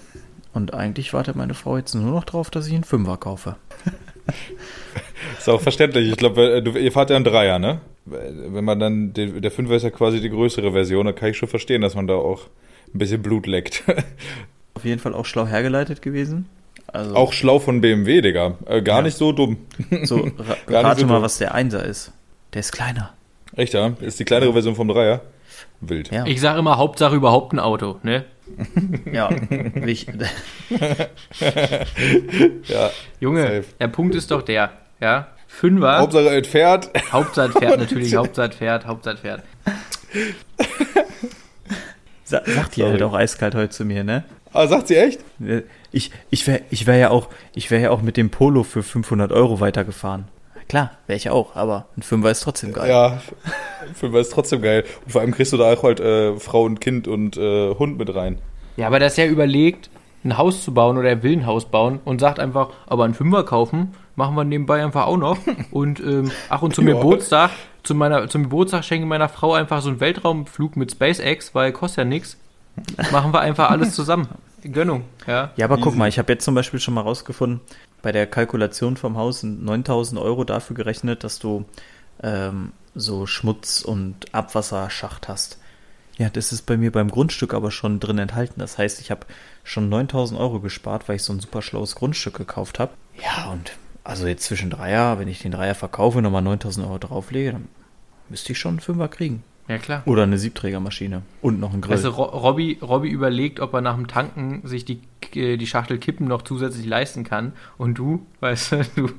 und eigentlich wartet meine Frau jetzt nur noch drauf, dass ich einen Fünfer kaufe. *laughs* Ist auch verständlich. Ich glaube, ihr fahrt ja einen Dreier, ne? Wenn man dann, der Fünfer ist ja quasi die größere Version, da kann ich schon verstehen, dass man da auch ein bisschen Blut leckt. *laughs* Auf jeden Fall auch schlau hergeleitet gewesen. Also auch schlau von BMW, Digga. Äh, gar ja. nicht so dumm. So, *laughs* ra rate so mal, dumm. was der Einser ist. Der ist kleiner. Echt, ja? Ist die kleinere Version vom Dreier. Wild. Ja. Ich sage immer, Hauptsache überhaupt ein Auto, ne? *laughs* ja, ich, *laughs* ja. Junge, safe. der Punkt ist doch der, ja? Fünfer. Hauptsache ein Pferd. Hauptsache Pferd, *laughs* natürlich. Hauptsache Pferd, Hauptsache Pferd. Sa sagt die halt auch eiskalt heute zu mir, ne? Ah, sagt sie echt? Ich, ich wäre ich wär ja, auch, wär ja auch mit dem Polo für 500 Euro weitergefahren. Klar, wäre ich auch, aber ein Fünfer ist trotzdem geil. Ja, ein Fünfer ist trotzdem geil. Und vor allem kriegst du da auch halt äh, Frau und Kind und äh, Hund mit rein. Ja, aber das ist ja überlegt, ein Haus zu bauen oder er will ein Haus bauen und sagt einfach, aber einen Fünfer kaufen, machen wir nebenbei einfach auch noch. Und ähm, ach, und zum *laughs* ja. Geburtstag, zu meiner, zum Geburtstag schenke ich meiner Frau einfach so einen Weltraumflug mit SpaceX, weil kostet ja nichts. Machen wir einfach alles zusammen. Gönnung, ja. Ja, aber Easy. guck mal, ich habe jetzt zum Beispiel schon mal rausgefunden, bei der Kalkulation vom Haus sind 9000 Euro dafür gerechnet, dass du ähm, so Schmutz- und Abwasserschacht hast. Ja, das ist bei mir beim Grundstück aber schon drin enthalten. Das heißt, ich habe schon 9000 Euro gespart, weil ich so ein super schlaues Grundstück gekauft habe. Ja, und also jetzt zwischen Dreier, wenn ich den Dreier verkaufe und nochmal 9000 Euro drauflege, dann müsste ich schon einen Fünfer kriegen. Ja, klar. Oder eine Siebträgermaschine und noch ein Grill. Also Robby, Robby überlegt, ob er nach dem Tanken sich die, äh, die Schachtel Kippen noch zusätzlich leisten kann. Und du, *laughs* weißt du, du,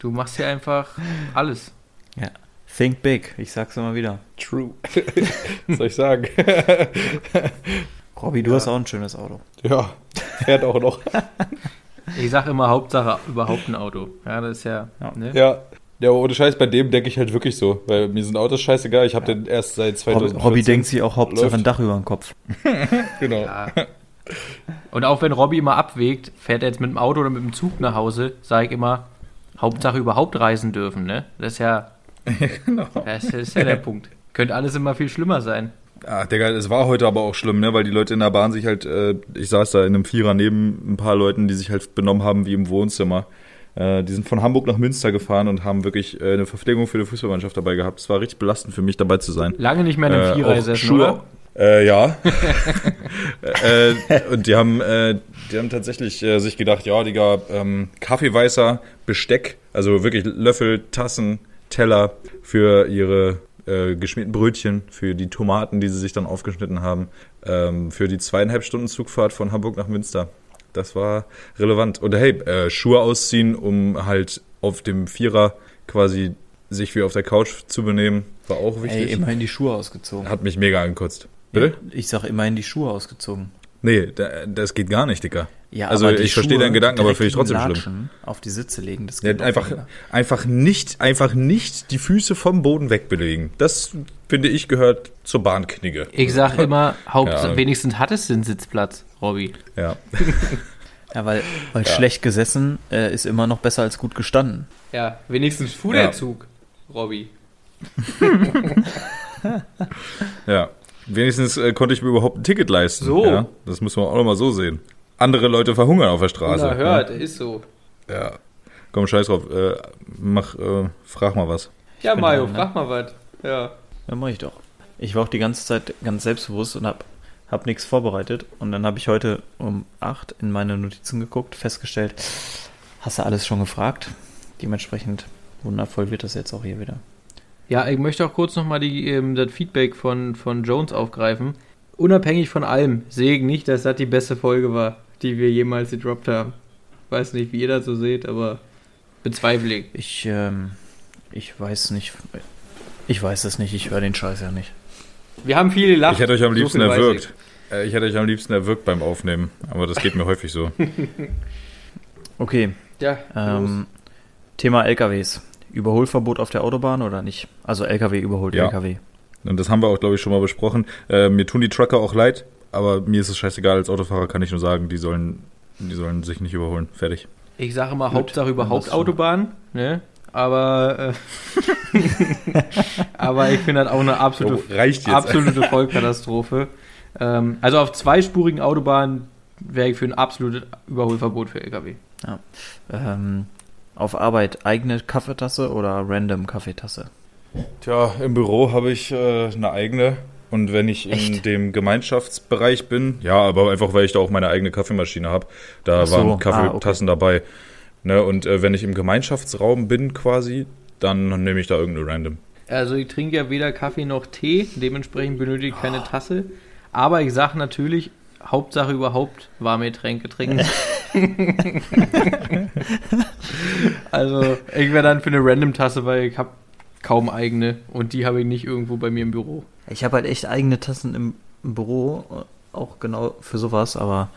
du machst ja einfach alles. Ja. Think big, ich sag's immer wieder. True. *laughs* Was soll ich sagen? *laughs* Robby, du ja. hast auch ein schönes Auto. Ja, fährt auch noch. ich sag immer Hauptsache überhaupt ein Auto. Ja, das ist ja. Ja, ne? ja ja, ohne Scheiß, bei dem denke ich halt wirklich so, weil mir sind Autos scheißegal, ich habe ja. den erst seit 2014. Robby denkt sich auch Hauptsache ein Dach über dem Kopf. *laughs* genau. Ja. Und auch wenn Robby immer abwägt, fährt er jetzt mit dem Auto oder mit dem Zug nach Hause, sage ich immer, Hauptsache überhaupt reisen dürfen, ne? Das ist ja, *laughs* genau. das ist ja der Punkt. Könnte alles immer viel schlimmer sein. Ah, Digga, es war heute aber auch schlimm, ne? Weil die Leute in der Bahn sich halt, äh, ich saß da in einem Vierer neben ein paar Leuten, die sich halt benommen haben wie im Wohnzimmer. Äh, die sind von Hamburg nach Münster gefahren und haben wirklich äh, eine Verpflegung für die Fußballmannschaft dabei gehabt. Es war richtig belastend für mich, dabei zu sein. Lange nicht mehr in einem äh, Vierer gesessen, oder? Äh, ja. *laughs* äh, und die haben, äh, die haben tatsächlich äh, sich gedacht, ja, Digga, ähm, Kaffeeweißer, Besteck, also wirklich Löffel, Tassen, Teller für ihre äh, geschmierten Brötchen, für die Tomaten, die sie sich dann aufgeschnitten haben, ähm, für die zweieinhalb Stunden Zugfahrt von Hamburg nach Münster. Das war relevant. Und hey, äh, Schuhe ausziehen, um halt auf dem Vierer quasi sich wie auf der Couch zu benehmen, war auch wichtig. Ey, immerhin die Schuhe ausgezogen. Hat mich mega angekotzt. Bitte? Ich sag immerhin die Schuhe ausgezogen. Nee, das geht gar nicht, Dicker. Ja, also ich verstehe deinen Gedanken, aber finde ich trotzdem schlimm. Auf die Sitze legen, das geht ja, einfach, einfach nicht, einfach nicht die Füße vom Boden wegbelegen. Das finde ich gehört zur Bahnknigge. Ich sag immer, Haupt ja. wenigstens hattest du einen Sitzplatz, Robby. Ja. *laughs* ja, weil, weil ja. schlecht gesessen äh, ist immer noch besser als gut gestanden. Ja, wenigstens fuhr der Zug, Robby. *laughs* *laughs* ja. Wenigstens äh, konnte ich mir überhaupt ein Ticket leisten. So. Ja? Das muss man auch nochmal so sehen. Andere Leute verhungern auf der Straße. Unerhört, ja? ist so. Ja. Komm, scheiß drauf. Äh, mach, äh, frag mal was. Ja, Mario, ne? frag mal was. Ja. Ja, mach ich doch. Ich war auch die ganze Zeit ganz selbstbewusst und hab, hab nichts vorbereitet. Und dann habe ich heute um 8 in meine Notizen geguckt, festgestellt, hast du alles schon gefragt? Dementsprechend wundervoll wird das jetzt auch hier wieder. Ja, ich möchte auch kurz nochmal ähm, das Feedback von, von Jones aufgreifen. Unabhängig von allem sehe ich nicht, dass das die beste Folge war, die wir jemals gedroppt haben. Weiß nicht, wie ihr das so seht, aber bezweifle ich. Ich, ähm, ich weiß nicht. Ich weiß es nicht, ich höre den Scheiß ja nicht. Wir haben viel gelacht. Ich hätte euch am liebsten so erwürgt. Ich. Äh, ich hätte euch am liebsten erwürgt beim Aufnehmen, aber das geht mir *laughs* häufig so. *laughs* Okay. Ja. Ähm, Thema LKWs. Überholverbot auf der Autobahn oder nicht? Also LKW überholt ja. LKW. Und das haben wir auch, glaube ich, schon mal besprochen. Äh, mir tun die Trucker auch leid, aber mir ist es scheißegal. Als Autofahrer kann ich nur sagen, die sollen, die sollen sich nicht überholen. Fertig. Ich sage immer Gut, Hauptsache überhaupt Autobahn, ne? Aber, äh, *laughs* aber ich finde das auch eine absolute, Oh, reicht jetzt. absolute Vollkatastrophe. Ähm, also auf zweispurigen Autobahnen wäre ich für ein absolutes Überholverbot für LKW. Ähm, auf Arbeit eigene Kaffeetasse oder random Kaffeetasse? Tja, im Büro habe ich äh, eine eigene. Und wenn ich in Echt? dem Gemeinschaftsbereich bin, ja, aber einfach weil ich da auch meine eigene Kaffeemaschine habe, da so, waren ah, Kaffeetassen dabei. Ne, und äh, wenn ich im Gemeinschaftsraum bin quasi, dann nehme ich da irgendeine random. Also ich trinke ja weder Kaffee noch Tee, dementsprechend benötige ich keine Tasse. Aber ich sage natürlich, Hauptsache überhaupt warme Getränke trinken. *laughs* also ich wäre dann für eine Random-Tasse, weil ich habe kaum eigene und die habe ich nicht irgendwo bei mir im Büro. Ich habe halt echt eigene Tassen im, im Büro, äh, auch genau für sowas, aber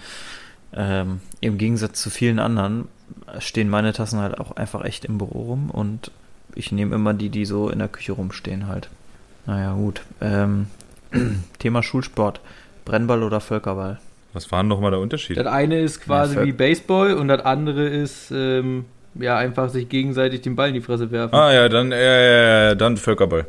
ähm, im Gegensatz zu vielen anderen stehen meine Tassen halt auch einfach echt im Büro rum und ich nehme immer die, die so in der Küche rumstehen halt. Naja, gut. Ähm, *clears throat* Thema Schulsport. Brennball oder Völkerball? Was war denn nochmal der Unterschied? Das eine ist quasi Ja, wie Baseball und das andere ist ähm, ja einfach sich gegenseitig den Ball in die Fresse werfen. Ah ja, dann, äh, dann Völkerball.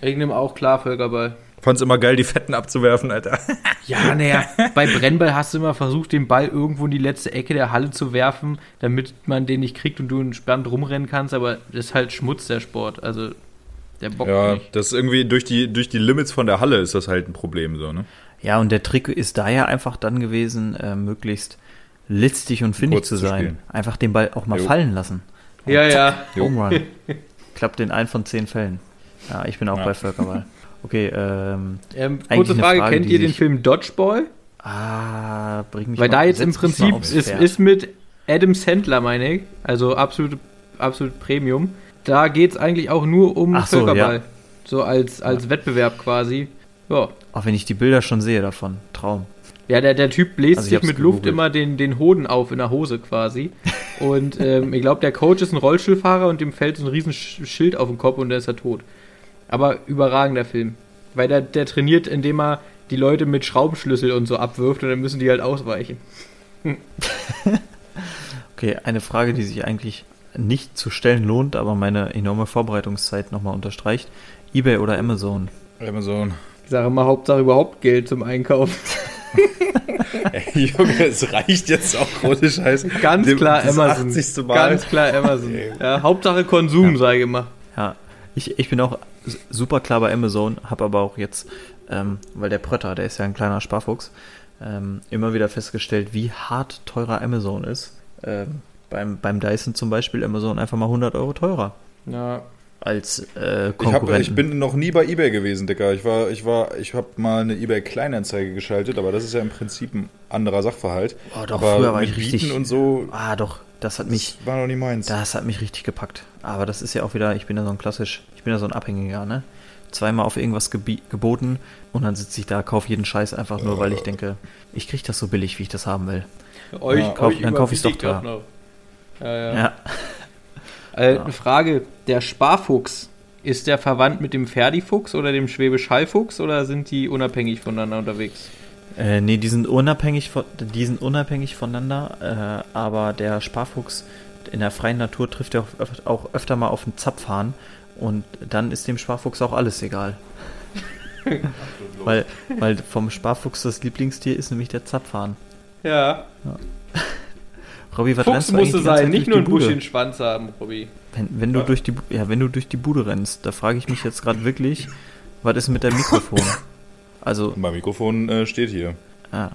Ich nehme auch klar Völkerball. Fand's immer geil, die Fetten abzuwerfen, Alter. *laughs* Ja, naja, bei Brennball hast du immer versucht, den Ball irgendwo in die letzte Ecke der Halle zu werfen, damit man den nicht kriegt und du entspannt rumrennen kannst, aber das ist halt Schmutz, der Sport. Also, der bockt Ja, nicht. das ist irgendwie durch die, durch die Limits von der Halle ist das halt ein Problem, so, ne? Ja, und der Trick ist da ja einfach dann gewesen, äh, möglichst listig und findig Kurz zu sein. spielen. Einfach den Ball auch mal Jo. fallen lassen. Ja, ja. Jo. Home Run. *laughs* Klappt in ein von zehn Fällen. Ja, ich bin auch Ja. bei Völkerball. Okay, ähm, Ähm, kurze Frage, Frage, kennt ihr den Film Dodgeball? ah, bring mich Weil mal, da jetzt im Prinzip, Pferd. ist mit Adam Sandler, meine ich, also absolut, absolut Premium. Da geht es eigentlich auch nur um Ach so, Völkerball. ja. So als, als Wettbewerb quasi. Ja. Auch wenn ich die Bilder schon sehe davon. Traum. Ja, der, der Typ bläst Also ich sich mit Luft gegoogelt. immer den, den Hoden auf in der Hose quasi. Und ähm, ich glaube, der Coach ist ein Rollstuhlfahrer und dem fällt so ein riesen Sch- Schild auf den Kopf und der ist er tot. Aber überragender Film. Weil der, der trainiert, indem er die Leute mit Schraubenschlüssel und so abwirft und dann müssen die halt ausweichen. *laughs* Okay, eine Frage, die sich eigentlich nicht zu stellen lohnt, aber meine enorme Vorbereitungszeit nochmal unterstreicht. Ebay oder Amazon? Amazon. Ich sage mal, Hauptsache überhaupt Geld zum Einkaufen. *laughs* Ey, Junge, es reicht jetzt auch, ohne Scheiß. Ganz Dem- klar Amazon. 80. Mal. Ganz klar Amazon. Ja, Hauptsache Konsum, sage ich immer. Ja, ich, ich bin auch super klar bei Amazon, habe aber auch jetzt, ähm, weil der Prötter, der ist ja ein kleiner Sparfuchs, ähm, immer wieder festgestellt, wie hart teurer Amazon ist. Ähm, beim, beim Dyson zum Beispiel Amazon einfach mal 100 Euro teurer Ja. Als äh, Ich, hab, Konkurrenten. ich bin noch nie bei eBay gewesen, Dicker. Ich war, ich war, ich habe mal eine eBay Kleinanzeige geschaltet, aber das ist ja im Prinzip ein anderer Sachverhalt. Oh, doch, aber früher war mit ich Bieten richtig- und so, ah, doch, das hat mich, das war noch nie meins. das hat mich richtig gepackt. Aber das ist ja auch wieder, ich bin ja so ein klassisch, ich bin ja so ein Abhängiger, ne? Zweimal auf irgendwas geboten und dann sitze ich da, kaufe jeden Scheiß einfach nur, weil ich denke, ich kriege das so billig, wie ich das haben will. Euch, Ja, kauf- dann kauf ich's doch überbiete ich da. noch. Ja, ja. Ja. Äh, Ja. Eine Frage: Der Sparfuchs, ist der verwandt mit dem Ferdifuchs oder dem Schwäbisch Hallfuchs oder sind die unabhängig voneinander unterwegs? Äh, nee, die sind unabhängig, von, die sind unabhängig voneinander, äh, aber der Sparfuchs in der freien Natur trifft ja auch, auch öfter mal auf einen Zapfhahn und dann ist dem Sparfuchs auch alles egal. *laughs* weil, weil vom Sparfuchs das Lieblingstier ist nämlich der Zapfhahn. Ja. Robby, was Fuchs rennst du musste sein, nicht nur die einen Bude? buschigen Schwanz haben, Robby. Wenn, wenn du durch die, ja, wenn du durch die Bude rennst, da frage ich mich jetzt gerade wirklich, was ist mit dem Mikrofon? *laughs* Also, mein Mikrofon äh, steht hier. ja,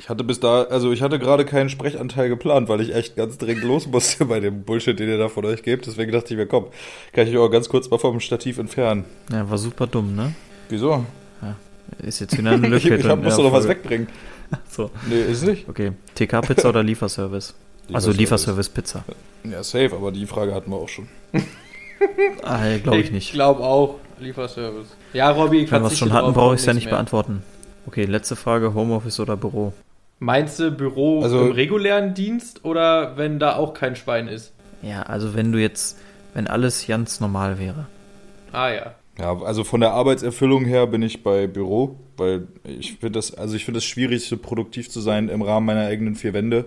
Ich hatte bis da, also ich hatte gerade keinen Sprechanteil geplant, weil ich echt ganz dringend los musste bei dem Bullshit, den ihr da von euch gebt. Deswegen dachte ich mir, komm, kann ich euch auch ganz kurz mal vom Stativ entfernen. ja, war super dumm, ne? Wieso? Ist jetzt wieder eine Ich, *laughs* Lücke. ich drin hab, in muss der doch noch was wegbringen. *laughs* So. Nee, ist nicht. Okay, TK-Pizza oder Lieferservice? *laughs* Also Lieferservice. Lieferservice-Pizza. Ja, safe, aber die Frage hatten wir auch schon. *laughs* Ah, glaube ich Ich nicht. glaube auch, Lieferservice. Ja, Robby, ich Wenn wir es schon hatten, brauche ich es ja nicht mehr. beantworten. Okay, letzte Frage, Homeoffice oder Büro? Meinst du Büro Also- im regulären Dienst oder wenn da auch kein Schwein ist? Ja, also wenn du jetzt, wenn alles ganz normal wäre. Ah ja. Ja, also von der Arbeitserfüllung her bin ich bei Büro, weil ich finde das, also ich finde es schwierig, so produktiv zu sein im Rahmen meiner eigenen vier Wände,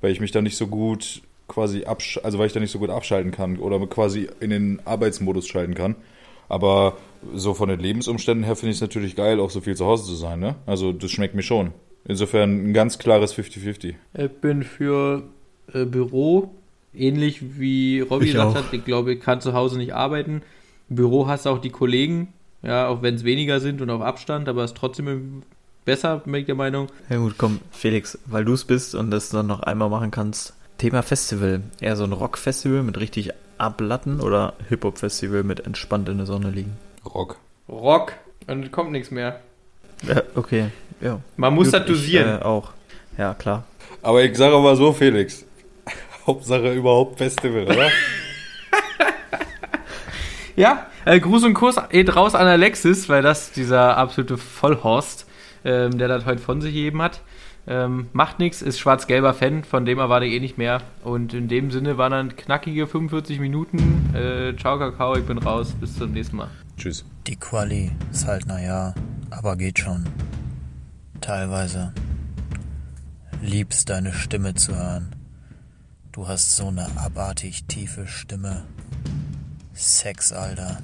weil ich mich da nicht so gut quasi absch also weil ich da nicht so gut abschalten kann oder quasi in den Arbeitsmodus schalten kann. Aber so von den Lebensumständen her finde ich es natürlich geil, auch so viel zu Hause zu sein. Ne? Also das schmeckt mir schon. Insofern ein ganz klares 50-50. Ich bin für äh, Büro, ähnlich wie Robby Ich gesagt auch. hat. Ich glaube, ich kann zu Hause nicht arbeiten. Im Büro hast du auch die Kollegen, ja, auch wenn es weniger sind und auf Abstand, aber es ist trotzdem besser, bin ich der Meinung. Ja gut, komm, Felix, weil du es bist und das dann noch einmal machen kannst. Thema Festival. Eher so ein Rock-Festival mit richtig Ablatten oder Hip-Hop-Festival mit entspannt in der Sonne liegen? Rock. Rock und kommt nichts mehr. Ja, okay, ja. Man muss Gut, das dosieren. Ich, äh, auch. Ja, klar. Aber ich sage mal so, Felix. *laughs* Hauptsache überhaupt Festival, oder? *laughs* Ja, äh, Gruß und Kuss geht raus an Alexis, weil das dieser absolute Vollhorst, ähm, der das heute von sich gegeben hat. Ähm, macht nichts, ist schwarz-gelber Fan, von dem erwarte ich eh nicht mehr. Und in dem Sinne waren dann knackige 45 Minuten. Äh, ciao, Kakao, ich bin raus. Bis zum nächsten Mal. Tschüss. Die Quali ist halt naja, aber geht schon. Teilweise. Liebst deine Stimme zu hören. Du hast so eine abartig tiefe Stimme. Sex, Alter.